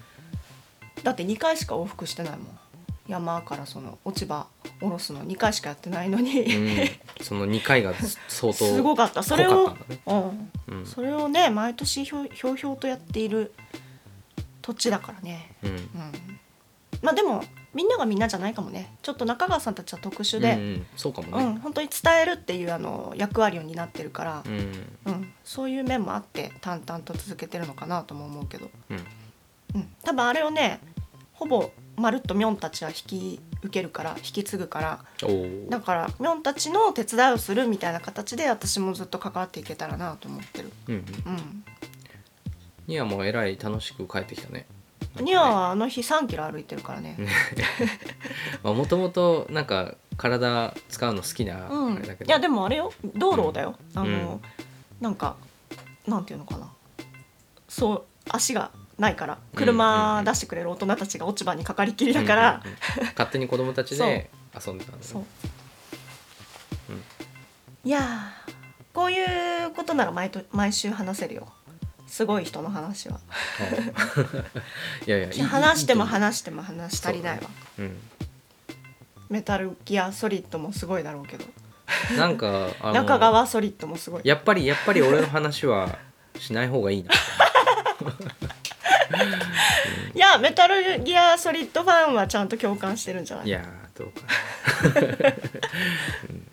だって2回しか往復してないもん。山からその落ち葉下ろすの。2回しかやってないのに、うん。その2回が相当 すごかった。それをね。うん、うん。それをね毎年ひょひょうひょうとやっている土地だからね。うん。うん。まあでもみんながみんなじゃないかもね。ちょっと中川さんたちは特殊で、うんうん。そうかもうん。ね本当に伝えるっていうあの役割を担ってるから。う、ん。うん。そういう面もあって淡々と続けてるのかなとも思うけど、うん。うん、多分あれをねほぼまるっとミョンたちは引き受けるから引き継ぐから。だからミョンたちの手伝いをするみたいな形で私もずっと関わっていけたらなと思ってる。うんうん。うん。ニアもえらい楽しく帰ってきたね。ニアはあの日3キロ歩いてるからね。もともとなんか体使うの好きなうん、あれだけど。いやでもあれよ。道路だよ、あの、うん。なんかなんていうのかな。そう足がないから車うん出してくれる大人たちが落ち葉にかかりきりだから、うんうんうん。勝手に子供たちで遊んでたんだね。そう、うん。いやーこういうことなら毎と毎週話せるよ。すごい人の話は。い。やいや話しても話しても話し足りないわ、思ううん。メタルギアソリッドもすごいだろうけど。なんかあの中川ソリッドもすごい。やっぱりやっぱり俺の話はしない方がいいないやメタルギアソリッドファンはちゃんと共感してるんじゃない？いやーどうか。な、うん。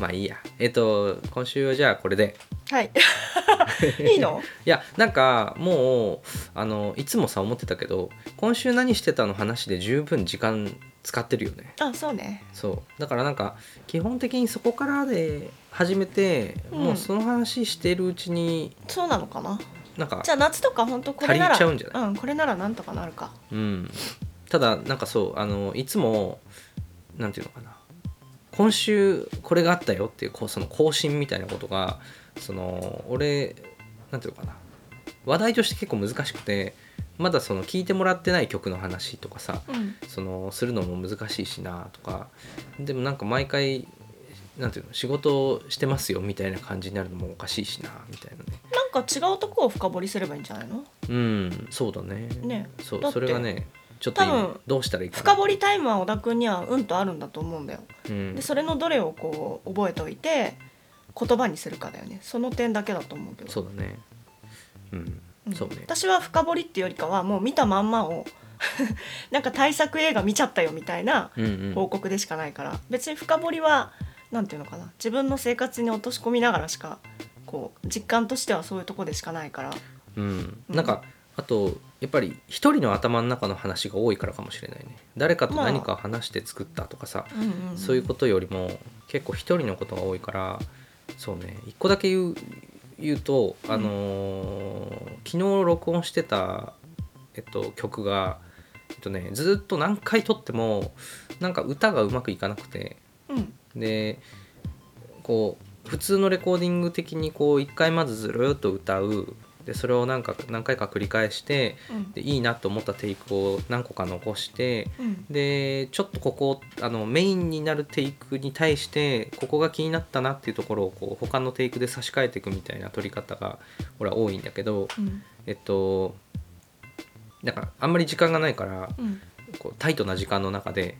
まあいいや。えっと今週はじゃあこれで。はい。いいの？いやなんかもうあのいつもさ思ってたけど今週何してたの話で十分時間使ってるよね。あそうね。そう。だからなんか基本的にそこからで始めて、うん。もうその話してるうちにそうなのかな？なんかじゃあ夏とか本当これなら足りちゃうんじゃない？うんこれならなんとかなるか。うん、ただなんかそうあのいつもなんていうのかな。今週これがあったよっていうこうその更新みたいなことがその俺なんていうのかな。話題として結構難しくてまだその聞いてもらってない曲の話とかさうん。そのするのも難しいしなとか。でもなんか毎回なんていうの仕事をしてますよみたいな感じになるのもおかしいしなみたいなね。なんか違うとこを深掘りすればいいんじゃないの？うんそうだね。ねそうそれがねちょっと今どうしたらいいかな。深掘りタイムは小田君にはうんとあるんだと思うんだよ。うん。でそれのどれをこう覚えておいて言葉にするかだよね。その点だけだと思うけど。そうだね。うん、うん。そうね。私は深掘りっていうよりかはもう見たまんまを なんか大作映画見ちゃったよみたいなうんうん。報告でしかないから、別に深掘りはなんていうのかな。自分の生活に落とし込みながらしかこう実感としてはそういうとこでしかないから。うん、うん。なんかあとやっぱり一人の頭の中の話が多いからかもしれないね。誰かと何かを話して作ったとかさ、うんうんそういうことよりも結構一人のことが多いからそうね。一個だけ言う言うと、あのー昨日録音してた、えっと、曲が、えっとね、ずっと何回撮ってもなんか歌がうまくいかなくて。うんでこう普通のレコーディング的にこう一回まずずるっと歌う。でそれをなんか何回か繰り返してうん。でいいなと思ったテイクを何個か残してうん。でちょっとここあのメインになるテイクに対してここが気になったなっていうところをこう他のテイクで差し替えていくみたいな撮り方が俺は多いんだけどうん。えっとだからあんまり時間がないからうん。こうタイトな時間の中で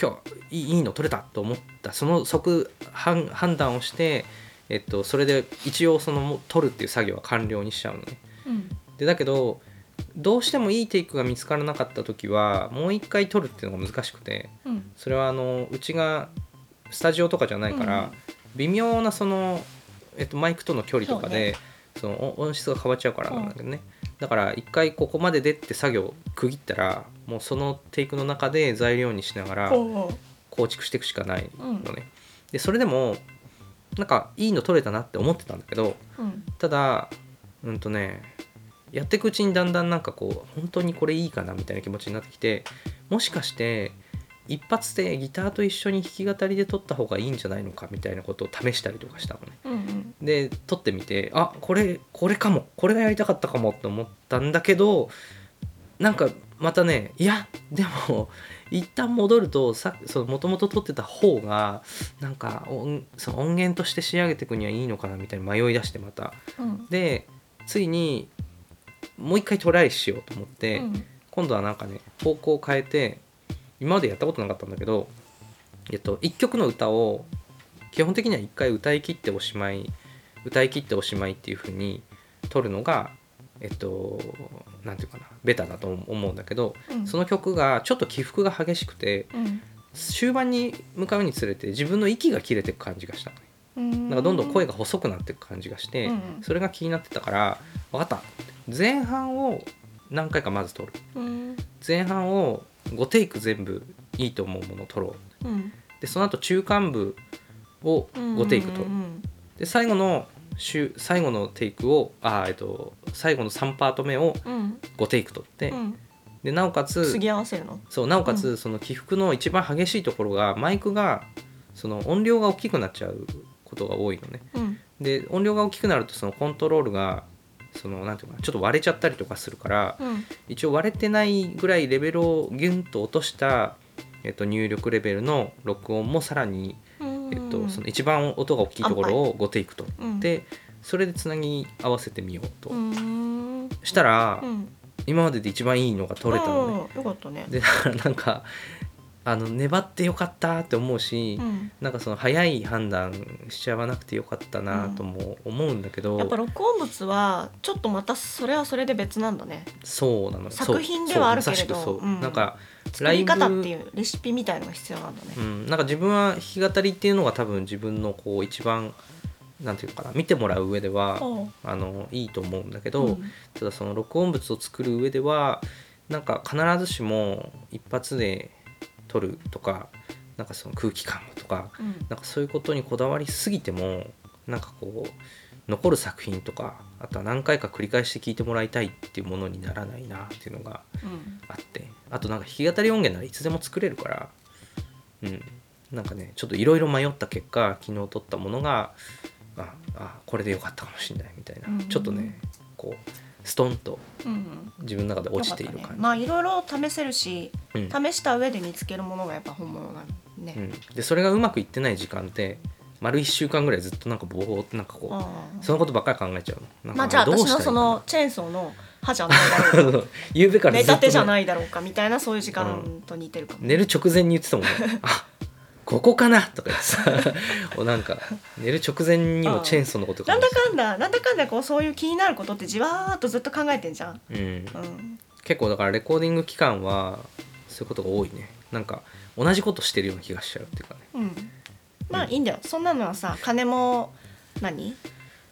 今日いいの撮れたと思った。その即判判断をして、えっと、それで一応そのも撮るっていう作業は完了にしちゃうのね。うん。でだけどどうしてもいいテイクが見つからなかった時はもう一回撮るっていうのが難しくてうん。それはあのうちがスタジオとかじゃないから、うん。微妙なその、えっと、マイクとの距離とかでそ、の音音質が変わっちゃうからなんだけどね、だから一回ここまででって作業区切ったらもうそのテイクの中で材料にしながら構築していくしかないのね、でそれでもなんかいいの撮れたなって思ってたんだけどうん。ただうんとねやっていくうちにだんだんなんかこう本当にこれいいかなみたいな気持ちになってきてもしかして一発でギターと一緒に弾き語りで撮った方がいいんじゃないのかみたいなことを試したりとかしたのね。うんうん。で撮ってみてあこれこれかも。これがやりたかったかもって思ったんだけどなんかまたねいやでも一旦戻るとさもともと撮ってた方がなんか音その音源として仕上げていくにはいいのかなみたいに迷い出してまた。うん。でついにもう一回トライしようと思って、うん。今度はなんかね方向を変えて今までやったことなかったんだけど、えっと、1曲の歌を基本的には1回歌い切っておしまい歌い切っておしまいっていう風に撮るのがえっとなんていうかなベタだと思うんだけどうん。その曲がちょっと起伏が激しくてうん。終盤に向かうにつれて自分の息が切れていく感じがしたなん。かどんどん声が細くなっていく感じがして、それが気になってたから分かった。前半を何回かまず撮る。うん。前半を5テイク全部いいと思うものを撮ろう。うん。でその後中間部を5テイク撮る。うん。で最後の週最後のテイクをあーえっと最後の3パート目をうん。5テイク撮って、うん。でなおかつ継ぎ合わせるの？そうなおかつその起伏の一番激しいところがマイクがその音量が大きくなっちゃうことが多いのね。うん。で音量が大きくなるとそのコントロールがそのなんていうかなちょっと割れちゃったりとかするからうん。一応割れてないぐらいレベルをギュンと落とした、えっと、入力レベルの録音もさらに、うんえっと、その一番音が大きいところを5テイクとうん。でそれでつなぎ合わせてみようと、うん。したら、うん。今までで一番いいのが取れたのね、うん。よかったね。でだからなんかあの粘ってよかったって思うし、うん。なんかその早い判断しちゃわなくてよかったなとも思うんだけど、やっぱ録音物はちょっとまたそれはそれで別なんだね。そうなの。作品ではあるけれど。そう。う、うん。なんか作り方っていうレシピみたいのが必要なんだね。うん、なんか自分は弾き語りっていうのが多分自分のこう一番なんていうのかな見てもらう上ではあのいいと思うんだけど、うん。ただその録音物を作る上ではなんか必ずしも一発で撮るとかなんかその空気感とかうん。なんかそういうことにこだわりすぎてもなんかこう残る作品とかあとは何回か繰り返して聴いてもらいたいっていうものにならないなっていうのがうん。あってあとなんか弾き語り音源ならいつでも作れるからうん。なんかねちょっといろいろ迷った結果昨日撮ったものがああこれでよかったかもしれないみたいな、うん。うんちょっとねこうストンとうん。自分の中で落ちている感じ、よかったね。まあいろいろ試せるしうん。試した上で見つけるものがやっぱ本物なのね、うん、でそれがうまくいってない時間って丸1週間ぐらいずっとなんかぼーっとなんかこうあそのことばっかり考えちゃうの。まあじゃあ私のそのチェーンソーの歯じゃないだろうか。夕べから目ずっとね、立てじゃないだろうかみたいなそういう時間と似てるかも、寝る直前に言ってたもん。ね あここかなとか言ってさ。お なんか寝る直前にもチェーンソーのこと考なんだかんだなんだかんだこうそういう気になることってじわーっとずっと考えてんじゃん、うん、うん、結構だからレコーディング期間はそういうことが多いね。なんか同じことしてるような気がしちゃうっていうかね。うん、まあいいんだよ。そんなのはさ金も何？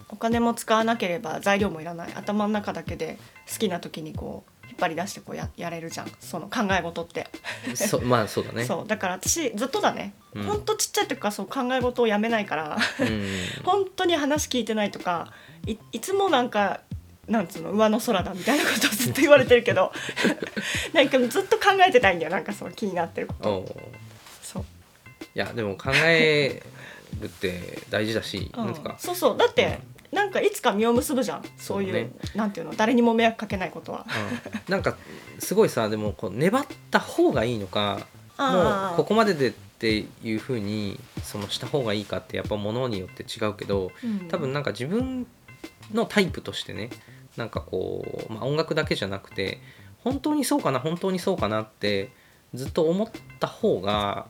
お金も使わなければ材料もいらない。頭の中だけで好きな時にこう引っ張り出してこうややれるじゃん。その考え事って、そまあそうだね。そう。だから私ずっとだね、うん。ほんとちっちゃい時からそう考え事をやめないから。うん。本当に話聞いてないとかいいつもなんかなんつうの？上の空だみたいなことをずっと言われてるけど。なんかずっと考えてたいんだよ。なんかそう気になってることやでも考えるって大事だし、うん。なんとか、そうそう。だって、なんかいつか実を結ぶじゃん。そういうね。なんていうの？誰にも迷惑かけないことは。うん。なんかすごいさでもこう粘った方がいいのかもうここまででっていうふうにそのした方がいいかってやっぱものによって違うけどうん。多分なんか自分のタイプとしてねなんかこう、まあ、音楽だけじゃなくて本当にそうかな本当にそうかなってずっと思った方が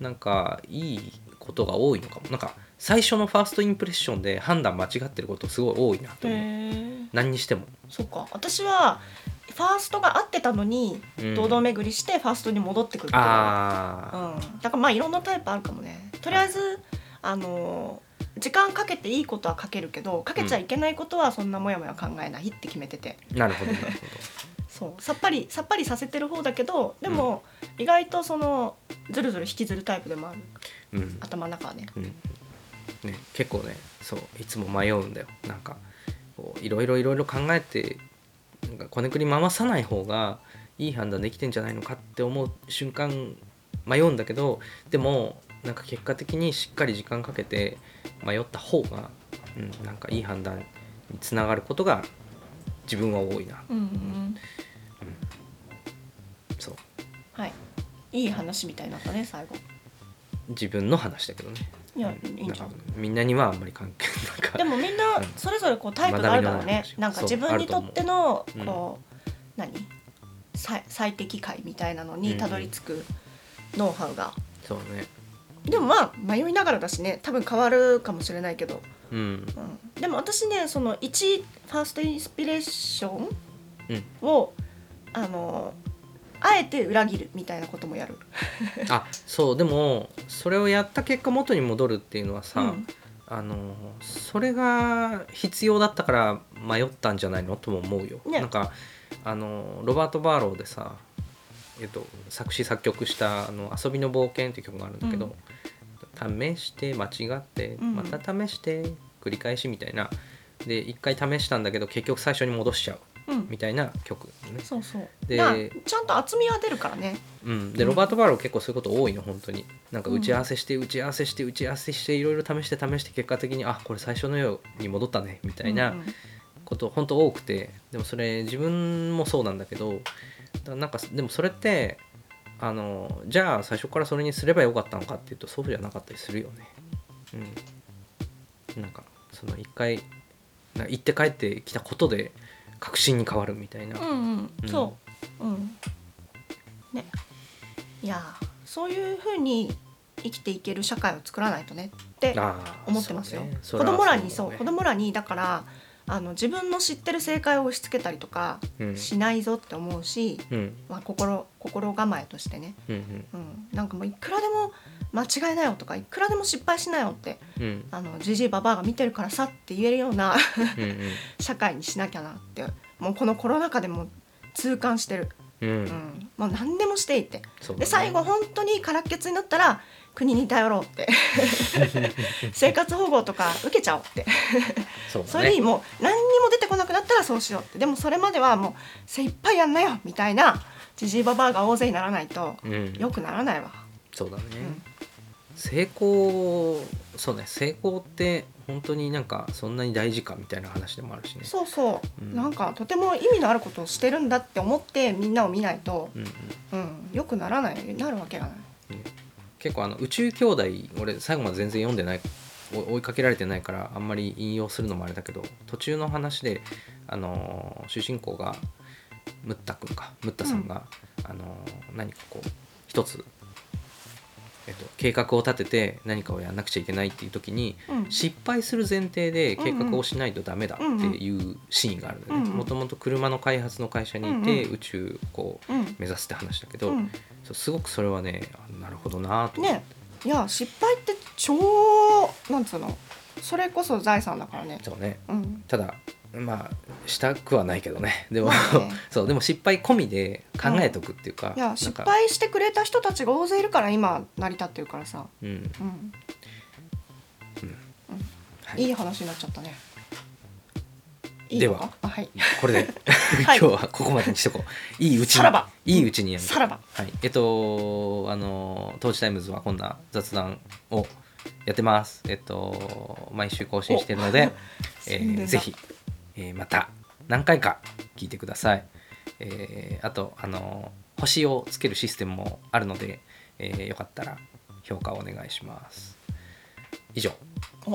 なんかいいことが多いのかも。なんか最初のファーストインプレッションで判断間違ってることすごい多いなとへ思う。え何にしても、そっか。私はファーストが合ってたのにうん堂々巡りしてファーストに戻ってくるけどああ、うん、だからまあいろんなタイプあるかもね。とりあえずあの時間かけていいことはかけるけどかけちゃいけないことはそんなもやもや考えないって決めてて。なるほどなるほそうさっぱりさっぱりさせてる方だけどでも、意外とそのずるずる引きずるタイプでもある。ど、うん。頭の中はね。うん。ね、結構ねそういつも迷うんだよ。なんかこういろいろいろいろ考えてなんかこねくり回さない方がいい判断できてんじゃないのかって思う瞬間迷うんだけどでもなんか結果的にしっかり時間かけて迷った方が、うん、なんかいい判断につながることが自分は多いな。うんうんいい話みたいになったね最後。自分の話だけどね。いやうん。いいんじゃん。なんかみんなにはあんまり関係 なんかでもみんなそれぞれこうタイプがあるだろうね。学びのない話なんか自分にとってのそうあると思う。こう何？最最適解みたいなのにたどり着くノウハウが。そうね。でもまあ迷いながらだしね。多分変わるかもしれないけど、うん。うん、でも私ねその1ファーストインスピレーションうん。をあのあえて裏切るみたいなこともやる。あそうでもそれをやった結果元に戻るっていうのはさ、うん。あのそれが必要だったから迷ったんじゃないの？とも思うよ。ね。なんかあのロバート・バーローでさ、えっと、作詞作曲した「あの遊びの冒険」っていう曲があるんだけど、試して間違ってうん。また試して繰り返しみたいな。で一回試したんだけど結局最初に戻しちゃう。うんみたいな曲ね。そうそう。でまあちゃんと厚みは出るからね。うん、でうん。ロバート・バーロー結構そういうこと多いの本当に。なんか打ち合わせして打ち合わせして打ち合わせしていろいろ試して試して結果的にあこれ最初のように戻ったねみたいなうんうん。こと本当多くて。でもそれ自分もそうなんだけどだなんかでもそれってあのじゃあ最初からそれにすればよかったのかっていうとそうじゃなかったりするよね。うん。なんかその一回行って帰ってきたことで確信に変わるみたいな、うんうん。うんそう。うん。ね。いやーそういうふうに生きていける社会を作らないとねって思ってますよ、ね。そ子供らにそう。だね。子供らにだからあの自分の知ってる正解を押し付けたりとかうん。しないぞって思うし、うん。まあ、心心構えとしてね、うん。うん、なんかもういくらでも間違えなよとかいくらでも失敗しなよってうん。うんあのジジイババアが見てるからさって言えるようなうんうん。社会にしなきゃなってもうこのコロナ禍でも痛感してる、うん。うん、もう何でもしていて。ね。で最後本当に空っ血になったら国に頼ろうって。生活保護とか受けちゃおうって。そうだね。それにもう何にも出てこなくなったらそうしようって。でもそれまではもう精一杯やんなよみたいなジジイババアが大勢にならないとうん。良くならないわ。そうだね、ん成功そうね成功って本当になんかそんなに大事かみたいな話でもあるしね。そうそう、うん。なんかとても意味のあることをしてるんだって思ってみんなを見ないと、うんうん。うん、良くならないなるわけがない。結構あの宇宙兄弟俺最後まで全然読んでないお追いかけられてないからあんまり引用するのもあれだけど途中の話であのー主人公がムッタ君かムッタさんが、あのー何かこう一つ、えっと、計画を立てて何かをやんなくちゃいけないっていう時にうん。失敗する前提で計画をしないとダメだっていうシーンがあるんだよね。うんうん。もともと車の開発の会社にいてうん宇宙をこううん。目指すって話だけど、うん。そうすごくそれはねあなるほどなとね。いや失敗って超なんつうの？それこそ財産だからね。そうね。うん、ただまあしたくはないけどね。でも、そうでも失敗込みで考えとくっていうか、いや失敗してくれた人たちが大勢いるから今成り立ってるからさ、うん。うん。はい。いい話になっちゃったね。では。はい。これで、はい。今日はここまでにしとこう。いいうちに。いいうちにやるさらば。はい。えっとあのトーチタイムズはこんな雑談をやってます。えっと毎週更新してるので、えーぜひ、えーまた何回か聞いてください、えーあとあの星をつけるシステムもあるので、えーよかったら評価をお願いします。以上。お。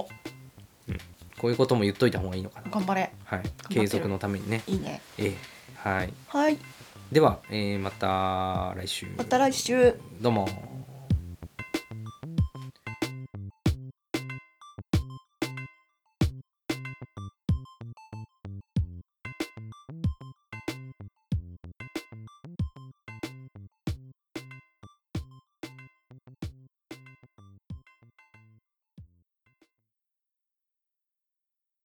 こういうことも言っといた方がいいのかな。頑張れ。はい。る。継続のためにね。いいね。ええ。はい。はい。では、えーまた来週。また来週。どうも